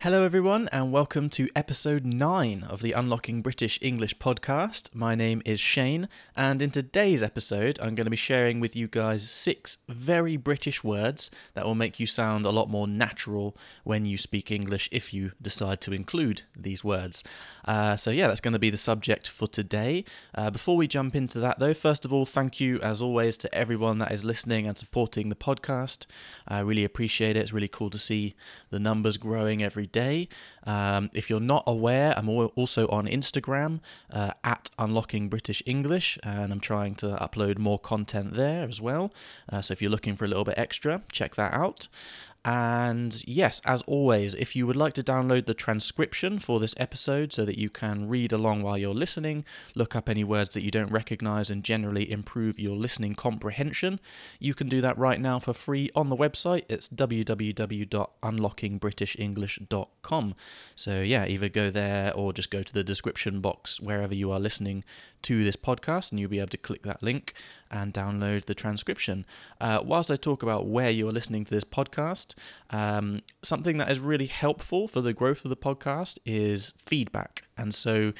Hello, everyone, and welcome to episode 9 of the Unlocking British English podcast. My name is Shane, and in today's episode, I'm going to be sharing with you guys six very British words that will make you sound a lot more natural when you speak English if you decide to include these words. Uh, so, yeah, that's going to be the subject for today. Uh, before we jump into that, though, first of all, thank you as always to everyone that is listening and supporting the podcast. I really appreciate it. It's really cool to see the numbers growing every day. Um, if you're not aware, I'm also on Instagram uh, at Unlocking British English, and I'm trying to upload more content there as well. Uh, so if you're looking for a little bit extra, check that out. And yes, as always, if you would like to download the transcription for this episode so that you can read along while you're listening, look up any words that you don't recognize, and generally improve your listening comprehension, you can do that right now for free on the website. It's www.unlockingbritishenglish.com. So yeah, either go there or just go to the description box wherever you are listening to this podcast, and you'll be able to click that link and download the transcription. Uh, whilst I talk about where you're listening to this podcast, um, something that is really helpful for the growth of the podcast is feedback. And so,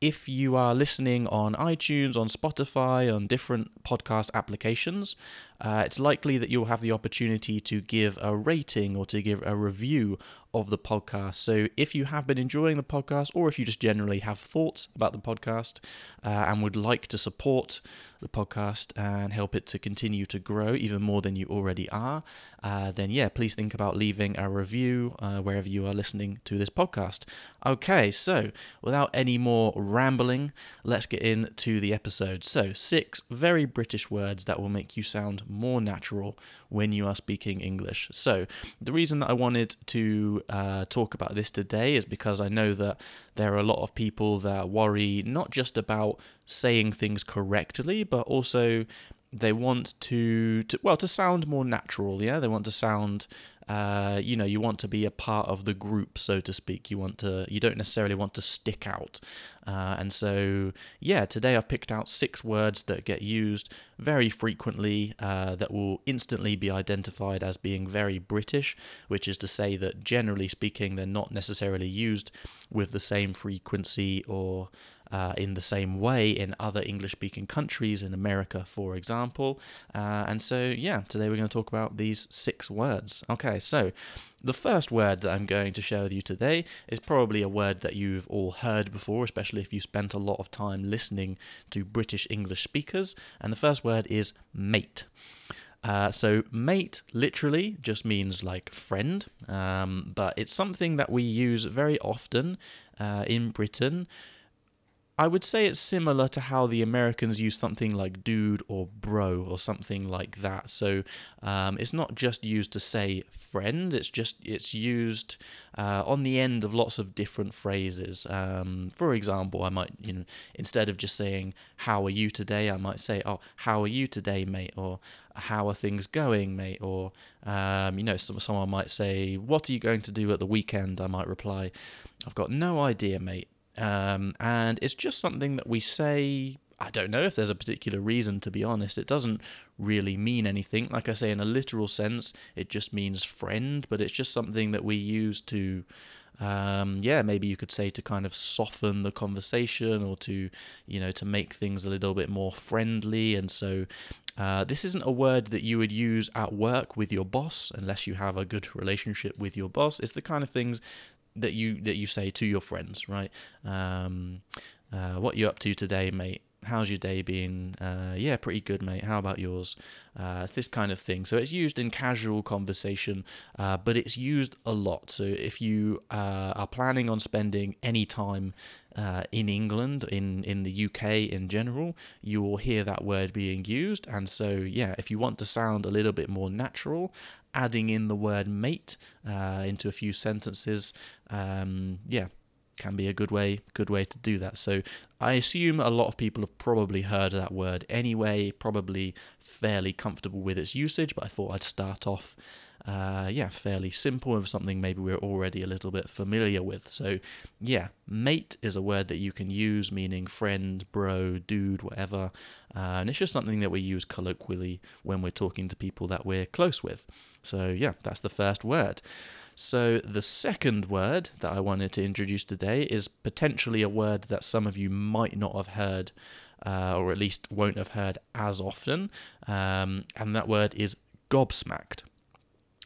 if you are listening on iTunes, on Spotify, on different podcast applications, uh, it's likely that you'll have the opportunity to give a rating or to give a review of the podcast. So if you have been enjoying the podcast, or if you just generally have thoughts about the podcast uh, and would like to support the podcast and help it to continue to grow even more than you already are, uh, then yeah, please think about leaving a review uh, wherever you are listening to this podcast. Okay, so without any more rambling, let's get into the episode. So, six very British words that will make you sound more natural when you are speaking English. So, the reason that I wanted to uh, talk about this today is because I know that there are a lot of people that worry not just about saying things correctly, but also they want to, to well to sound more natural yeah they want to sound uh, you know you want to be a part of the group so to speak. You want to you don't necessarily want to stick out. Uh, and so yeah today i've picked out six words that get used very frequently uh, that will instantly be identified as being very british which is to say that generally speaking they're not necessarily used with the same frequency or uh, in the same way in other English speaking countries, in America, for example. Uh, and so, yeah, today we're going to talk about these six words. Okay, so the first word that I'm going to share with you today is probably a word that you've all heard before, especially if you spent a lot of time listening to British English speakers. And the first word is mate. Uh, so, mate literally just means like friend, um, but it's something that we use very often uh, in Britain I would say it's similar to how the Americans use something like dude or bro or something like that. So um, it's not just used to say friend. It's just it's used uh, on the end of lots of different phrases. Um, for example, I might you know instead of just saying how are you today, I might say oh how are you today, mate, or how are things going, mate, or um, you know someone might say what are you going to do at the weekend. I might reply I've got no idea, mate. Um, and it's just something that we say. I don't know if there's a particular reason, to be honest. It doesn't really mean anything. Like I say, in a literal sense, it just means friend, but it's just something that we use to, um, yeah, maybe you could say to kind of soften the conversation or to, you know, to make things a little bit more friendly. And so uh, this isn't a word that you would use at work with your boss unless you have a good relationship with your boss. It's the kind of things that you that you say to your friends, right? Um, uh, what you up to today, mate? How's your day been? Uh, yeah, pretty good, mate. How about yours? Uh, this kind of thing. So it's used in casual conversation, uh, but it's used a lot. So if you uh, are planning on spending any time uh, in England, in, in the UK in general, you will hear that word being used. And so, yeah, if you want to sound a little bit more natural, adding in the word mate uh, into a few sentences, um, yeah, can be a good way good way to do that. So I assume a lot of people have probably heard that word anyway, probably fairly comfortable with its usage, but I thought I'd start off uh, yeah, fairly simple with something maybe we're already a little bit familiar with. So, yeah, mate is a word that you can use meaning friend, bro, dude, whatever. Uh, and it's just something that we use colloquially when we're talking to people that we're close with. So, yeah, that's the first word. So, the second word that I wanted to introduce today is potentially a word that some of you might not have heard, uh, or at least won't have heard as often, um, and that word is gobsmacked.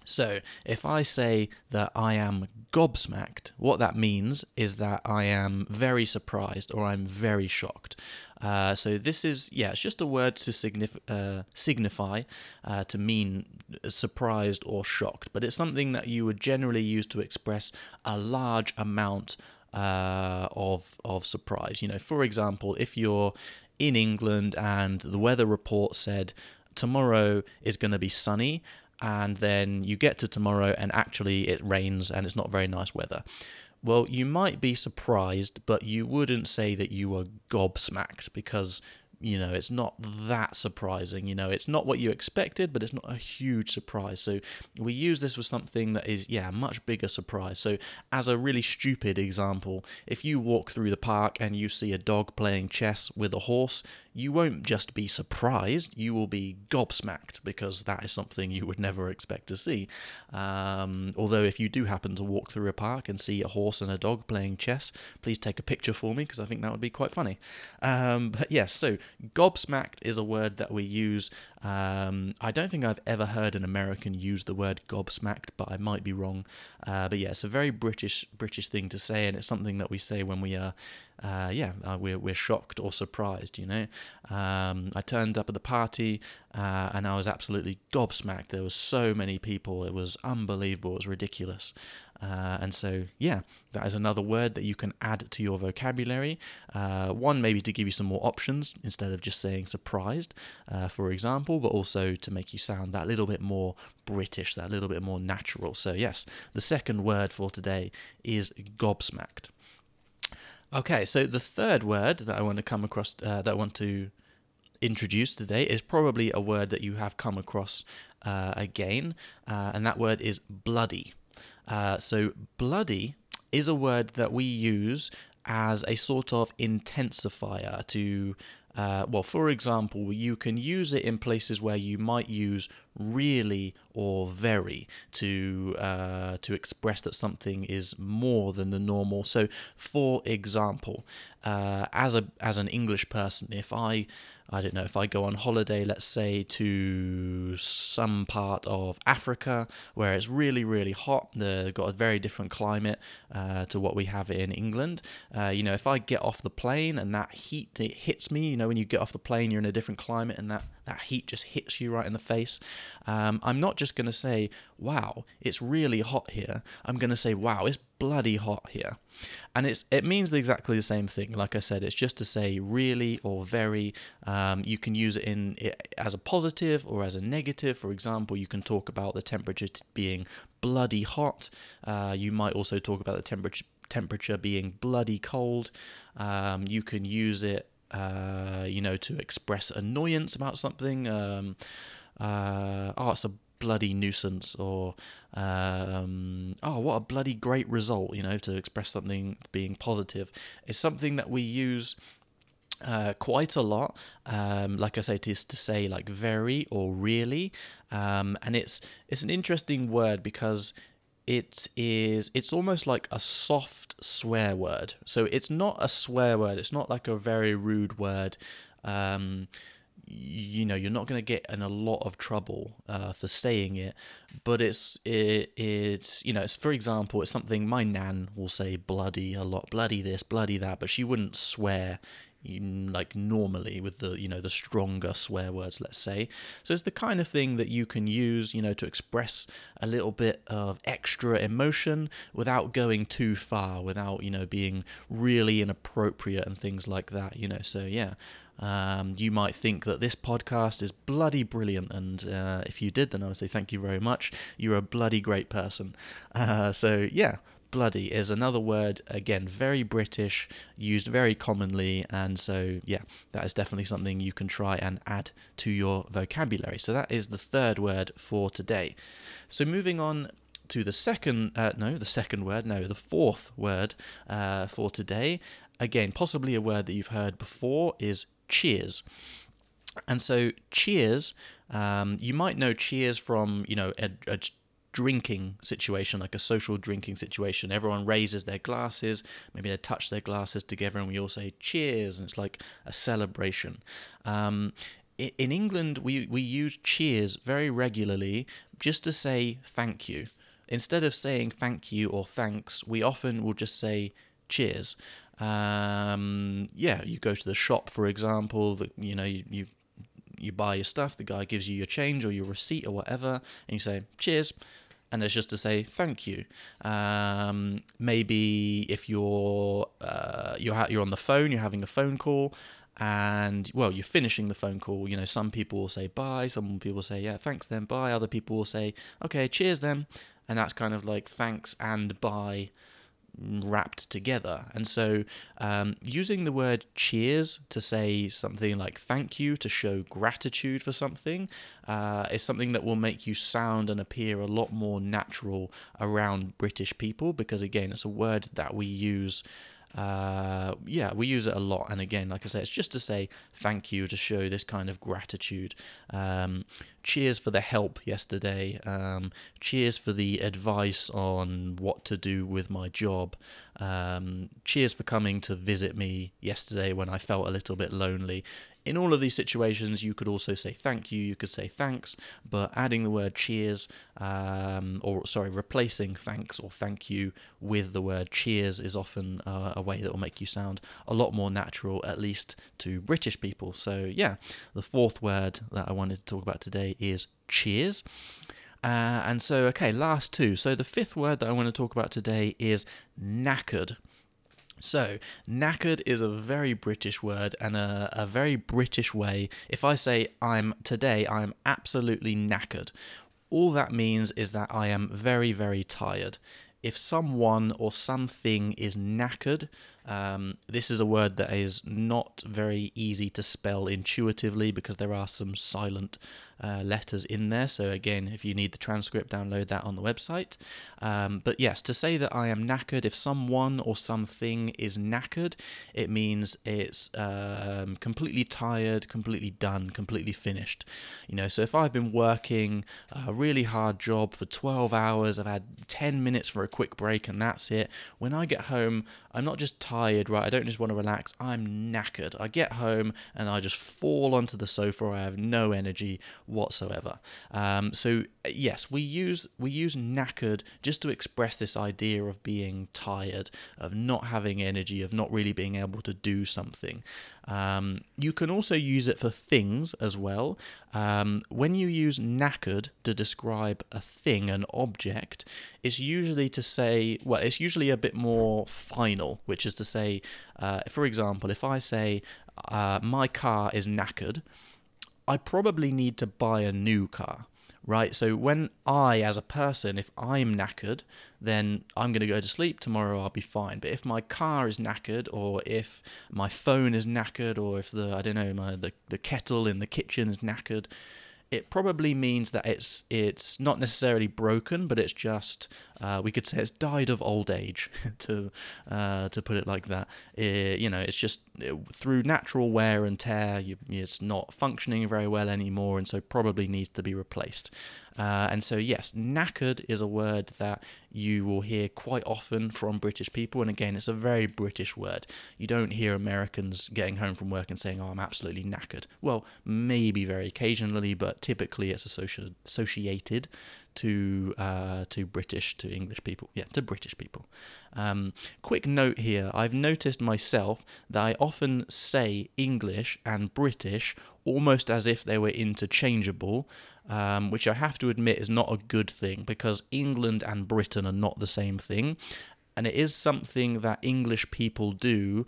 So, if I say that I am gobsmacked, what that means is that I am very surprised or I'm very shocked. Uh, so, this is, yeah, it's just a word to signif- uh, signify, uh, to mean surprised or shocked, but it's something that you would generally use to express a large amount uh, of, of surprise. You know, for example, if you're in England and the weather report said, tomorrow is going to be sunny and then you get to tomorrow and actually it rains and it's not very nice weather. Well, you might be surprised, but you wouldn't say that you were gobsmacked because you know it's not that surprising. You know it's not what you expected but it's not a huge surprise. So we use this with something that is yeah much bigger surprise. So as a really stupid example if you walk through the park and you see a dog playing chess with a horse you won't just be surprised, you will be gobsmacked because that is something you would never expect to see. Um, although, if you do happen to walk through a park and see a horse and a dog playing chess, please take a picture for me because I think that would be quite funny. Um, but yes, so gobsmacked is a word that we use. Um, I don't think I've ever heard an American use the word gobsmacked, but I might be wrong. Uh, but yeah, it's a very British British thing to say, and it's something that we say when we are uh, yeah, uh, we're, we're shocked or surprised, you know. Um, I turned up at the party uh, and I was absolutely gobsmacked. There were so many people. It was unbelievable. It was ridiculous. Uh, and so, yeah, that is another word that you can add to your vocabulary. Uh, one, maybe to give you some more options instead of just saying surprised, uh, for example, but also to make you sound that little bit more British, that little bit more natural. So, yes, the second word for today is gobsmacked. Okay, so the third word that I want to come across, uh, that I want to introduce today, is probably a word that you have come across uh, again, uh, and that word is bloody. Uh, so, bloody is a word that we use as a sort of intensifier to uh, well, for example, you can use it in places where you might use really or very to uh, to express that something is more than the normal. So, for example, uh, as a as an English person, if I I don't know if I go on holiday, let's say to some part of Africa where it's really really hot, they've got a very different climate uh, to what we have in England. Uh, you know, if I get off the plane and that heat it hits me, you know, when you get off the plane, you're in a different climate and that that heat just hits you right in the face. Um, I'm not just going to say, wow, it's really hot here. I'm going to say, wow, it's bloody hot here. And it's it means exactly the same thing. Like I said, it's just to say really or very. Um, you can use it in it as a positive or as a negative. For example, you can talk about the temperature being bloody hot. Uh, you might also talk about the temperature temperature being bloody cold. Um, you can use it uh, you know, to express annoyance about something. Um, uh, oh, it's a bloody nuisance, or um, oh, what a bloody great result, you know, to express something being positive. It's something that we use. Uh, quite a lot, um, like I say, it is to say like very or really, um, and it's it's an interesting word because it is it's almost like a soft swear word so it's not a swear word it's not like a very rude word um, you know you're not going to get in a lot of trouble uh, for saying it but it's it, it's you know it's for example it's something my nan will say bloody a lot bloody this bloody that but she wouldn't swear like normally with the you know the stronger swear words let's say. So it's the kind of thing that you can use you know to express a little bit of extra emotion without going too far without you know being really inappropriate and things like that you know. So yeah um, you might think that this podcast is bloody brilliant, and uh, if you did, then I would say thank you very much. You're a bloody great person. Uh, so, yeah, bloody is another word, again, very British, used very commonly. And so, yeah, that is definitely something you can try and add to your vocabulary. So, that is the third word for today. So, moving on to the second, uh, no, the second word, no, the fourth word uh, for today. Again, possibly a word that you've heard before is cheers. And so, cheers, um, you might know cheers from, you know, a, a drinking situation, like a social drinking situation. Everyone raises their glasses, maybe they touch their glasses together, and we all say cheers, and it's like a celebration. Um, in England, we, we use cheers very regularly just to say thank you. Instead of saying thank you or thanks, we often will just say cheers. Um, yeah, you go to the shop, for example, that you know you, you you buy your stuff, the guy gives you your change or your receipt or whatever, and you say cheers, and it's just to say thank you. Um, maybe if you're uh, you're ha- you're on the phone, you're having a phone call, and well, you're finishing the phone call. You know, some people will say bye, some people say yeah, thanks then bye. Other people will say okay, cheers then, and that's kind of like thanks and bye wrapped together. And so, um, using the word cheers to say something like thank you, to show gratitude for something, uh, is something that will make you sound and appear a lot more natural around British people because, again, it's a word that we use uh, yeah, we use it a lot. And again, like I said, it's just to say thank you to show this kind of gratitude. Um, cheers for the help yesterday. Um, cheers for the advice on what to do with my job. Um, cheers for coming to visit me yesterday when I felt a little bit lonely in all of these situations, you could also say thank you, you could say thanks, but adding the word cheers, um, or sorry, replacing thanks or thank you with the word cheers is often uh, a way that will make you sound a lot more natural, at least to British people. So, yeah, the fourth word that I wanted to talk about today is cheers. Uh, and so, okay, last two. So, the fifth word that I want to talk about today is knackered. So, knackered is a very British word and a, a very British way. If I say I'm today, I'm absolutely knackered, all that means is that I am very, very tired. If someone or something is knackered, um, this is a word that is not very easy to spell intuitively because there are some silent uh, letters in there. So, again, if you need the transcript, download that on the website. Um, but yes, to say that I am knackered, if someone or something is knackered, it means it's um, completely tired, completely done, completely finished. You know, so if I've been working a really hard job for 12 hours, I've had 10 minutes for a quick break, and that's it. When I get home, I'm not just tired, right? I don't just want to relax. I'm knackered. I get home and I just fall onto the sofa. I have no energy whatsoever. Um, so yes, we use we use knackered just to express this idea of being tired, of not having energy, of not really being able to do something. Um, you can also use it for things as well. Um, when you use knackered to describe a thing, an object, it's usually to say, well, it's usually a bit more final, which is to say, uh, for example, if I say, uh, my car is knackered, I probably need to buy a new car, right? So when I, as a person, if I'm knackered, then I'm going to go to sleep. Tomorrow I'll be fine. But if my car is knackered, or if my phone is knackered, or if the I don't know my the, the kettle in the kitchen is knackered, it probably means that it's it's not necessarily broken, but it's just uh, we could say it's died of old age, to uh, to put it like that. It, you know, it's just it, through natural wear and tear, you, it's not functioning very well anymore, and so probably needs to be replaced. Uh, and so, yes, knackered is a word that you will hear quite often from British people. And again, it's a very British word. You don't hear Americans getting home from work and saying, Oh, I'm absolutely knackered. Well, maybe very occasionally, but typically it's associated to uh, to British to English people. Yeah, to British people. Um, quick note here: I've noticed myself that I often say English and British almost as if they were interchangeable, um, which I have to admit is not a good thing because England and Britain are not the same thing. And it is something that English people do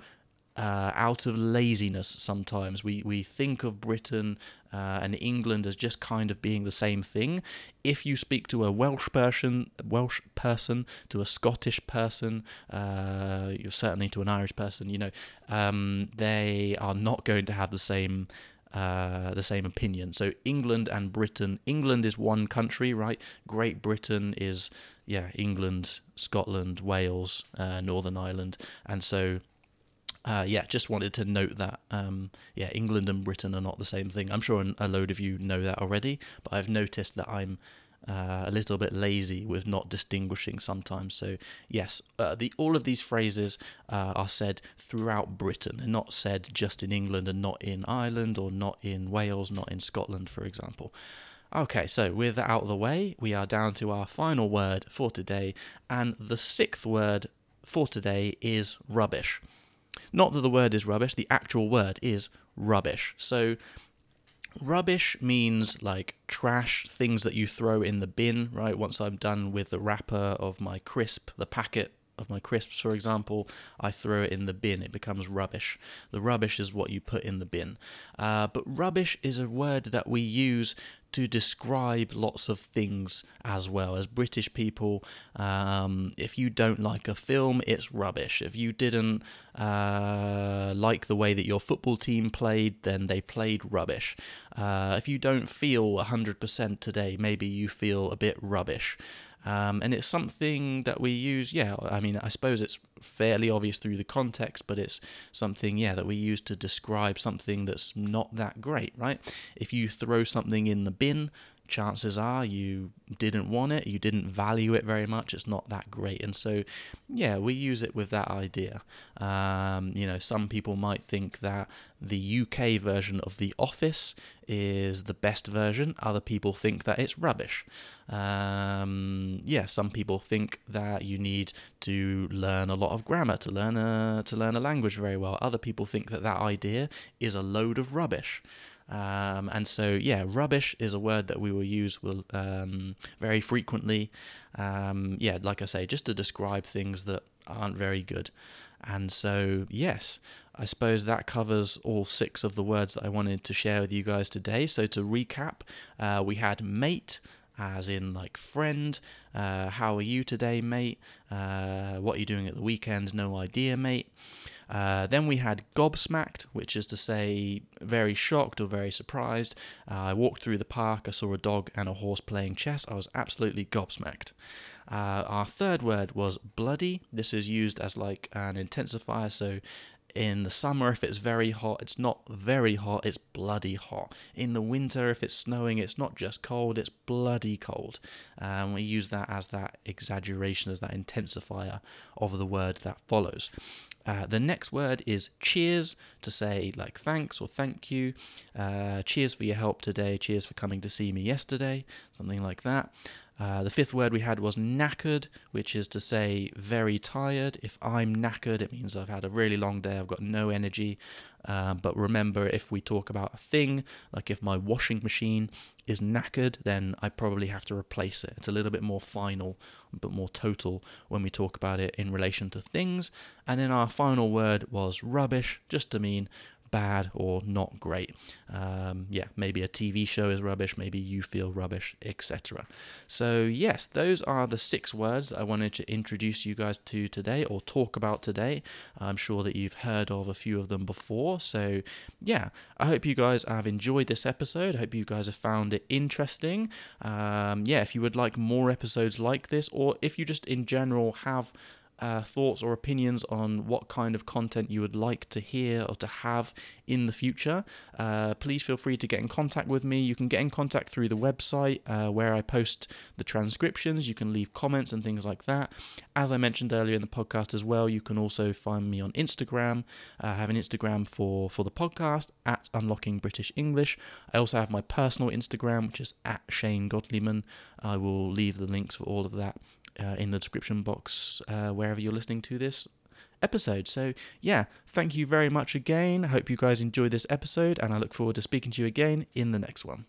uh, out of laziness sometimes. We, we think of Britain uh, and England as just kind of being the same thing. If you speak to a Welsh person, Welsh person, to a Scottish person, uh, you're certainly to an Irish person, you know, um, they are not going to have the same uh, the same opinion. So England and Britain. England is one country, right? Great Britain is yeah England, Scotland, Wales, uh, Northern Ireland, and so. Uh, yeah, just wanted to note that. Um, yeah, England and Britain are not the same thing. I'm sure a load of you know that already, but I've noticed that I'm uh, a little bit lazy with not distinguishing sometimes. So yes, uh, the all of these phrases uh, are said throughout Britain. They're not said just in England and not in Ireland or not in Wales, not in Scotland, for example. Okay, so with that out of the way, we are down to our final word for today, and the sixth word for today is rubbish. Not that the word is rubbish, the actual word is rubbish. So Rubbish means like trash, things that you throw in the bin, right? Once I'm done with the wrapper of my crisp, the packet of my crisps, for example, I throw it in the bin. It becomes rubbish. The rubbish is what you put in the bin. Uh, but rubbish is a word that we use to describe lots of things as well. As British people, um, if you don't like a film, it's rubbish. If you didn't uh, like the way that your football team played, then they played rubbish. Uh, if you don't feel 100% today, maybe you feel a bit rubbish. Um, and it's something that we use, yeah, I mean, I suppose it's fairly obvious through the context, but it's something, yeah, that we use to describe something that's not that great, right? If you throw something in the bin, chances are you didn't want it, you didn't value it very much, it's not that great. And so, yeah, we use it with that idea. Um, you know, some people might think that the UK version of The Office is the best version, other people think that it's rubbish. Um, yeah, some people think that you need to learn a lot of grammar to learn a, to learn a language very well. Other people think that that idea is a load of rubbish. Um, and so, yeah, rubbish is a word that we will use will, um, very frequently. Um, yeah, like I say, just to describe things that aren't very good. And so, yes, I suppose that covers all six of the words that I wanted to share with you guys today. So, to recap, uh, we had mate, as in like friend. Uh, how are you today, mate? Uh, what are you doing at the weekend? No idea, mate. Uh, then we had gobsmacked, which is to say very shocked or very surprised. Uh, I walked through the park, I saw a dog and a horse playing chess. I was absolutely gobsmacked. Uh, our third word was bloody. This is used as like an intensifier, so in the summer, if it's very hot, it's not very hot, it's bloody hot. In the winter, if it's snowing, it's not just cold, it's bloody cold. And um, we use that as that exaggeration, as that intensifier of the word that follows. Uh, the next word is cheers to say like thanks or thank you. Uh, cheers for your help today. Cheers for coming to see me yesterday. Something like that. Uh, the fifth word we had was knackered, which is to say very tired. If I'm knackered, it means I've had a really long day, I've got no energy. Uh, but remember, if we talk about a thing, like if my washing machine is knackered, then I probably have to replace it. It's a little bit more final, but more total when we talk about it in relation to things. And then our final word was rubbish, just to mean bad or not great. Um, yeah, maybe a TV show is rubbish, maybe you feel rubbish, etc. So, yes, those are the six words I wanted to introduce you guys to today or talk about today. I'm sure that you've heard of a few of them before. So, yeah, I hope you guys have enjoyed this episode. I hope you guys have found it interesting. Um, yeah, if you would like more episodes like this, or if you just in general have uh, thoughts or opinions on what kind of content you would like to hear or to have in the future, uh, please feel free to get in contact with me. You can get in contact through the website uh, where I post the transcriptions. You can leave comments and things like that. As I mentioned earlier in the podcast as well, you can also find me on Instagram. Uh, I have an Instagram for, for the podcast at Unlocking British English. I also have my personal Instagram, which is at Shane Godliman. I will leave the links for all of that uh, in the description box uh, wherever you're listening to this episode. So, yeah, thank you very much again. I hope you guys enjoyed this episode, and I look forward to speaking to you again in the next one.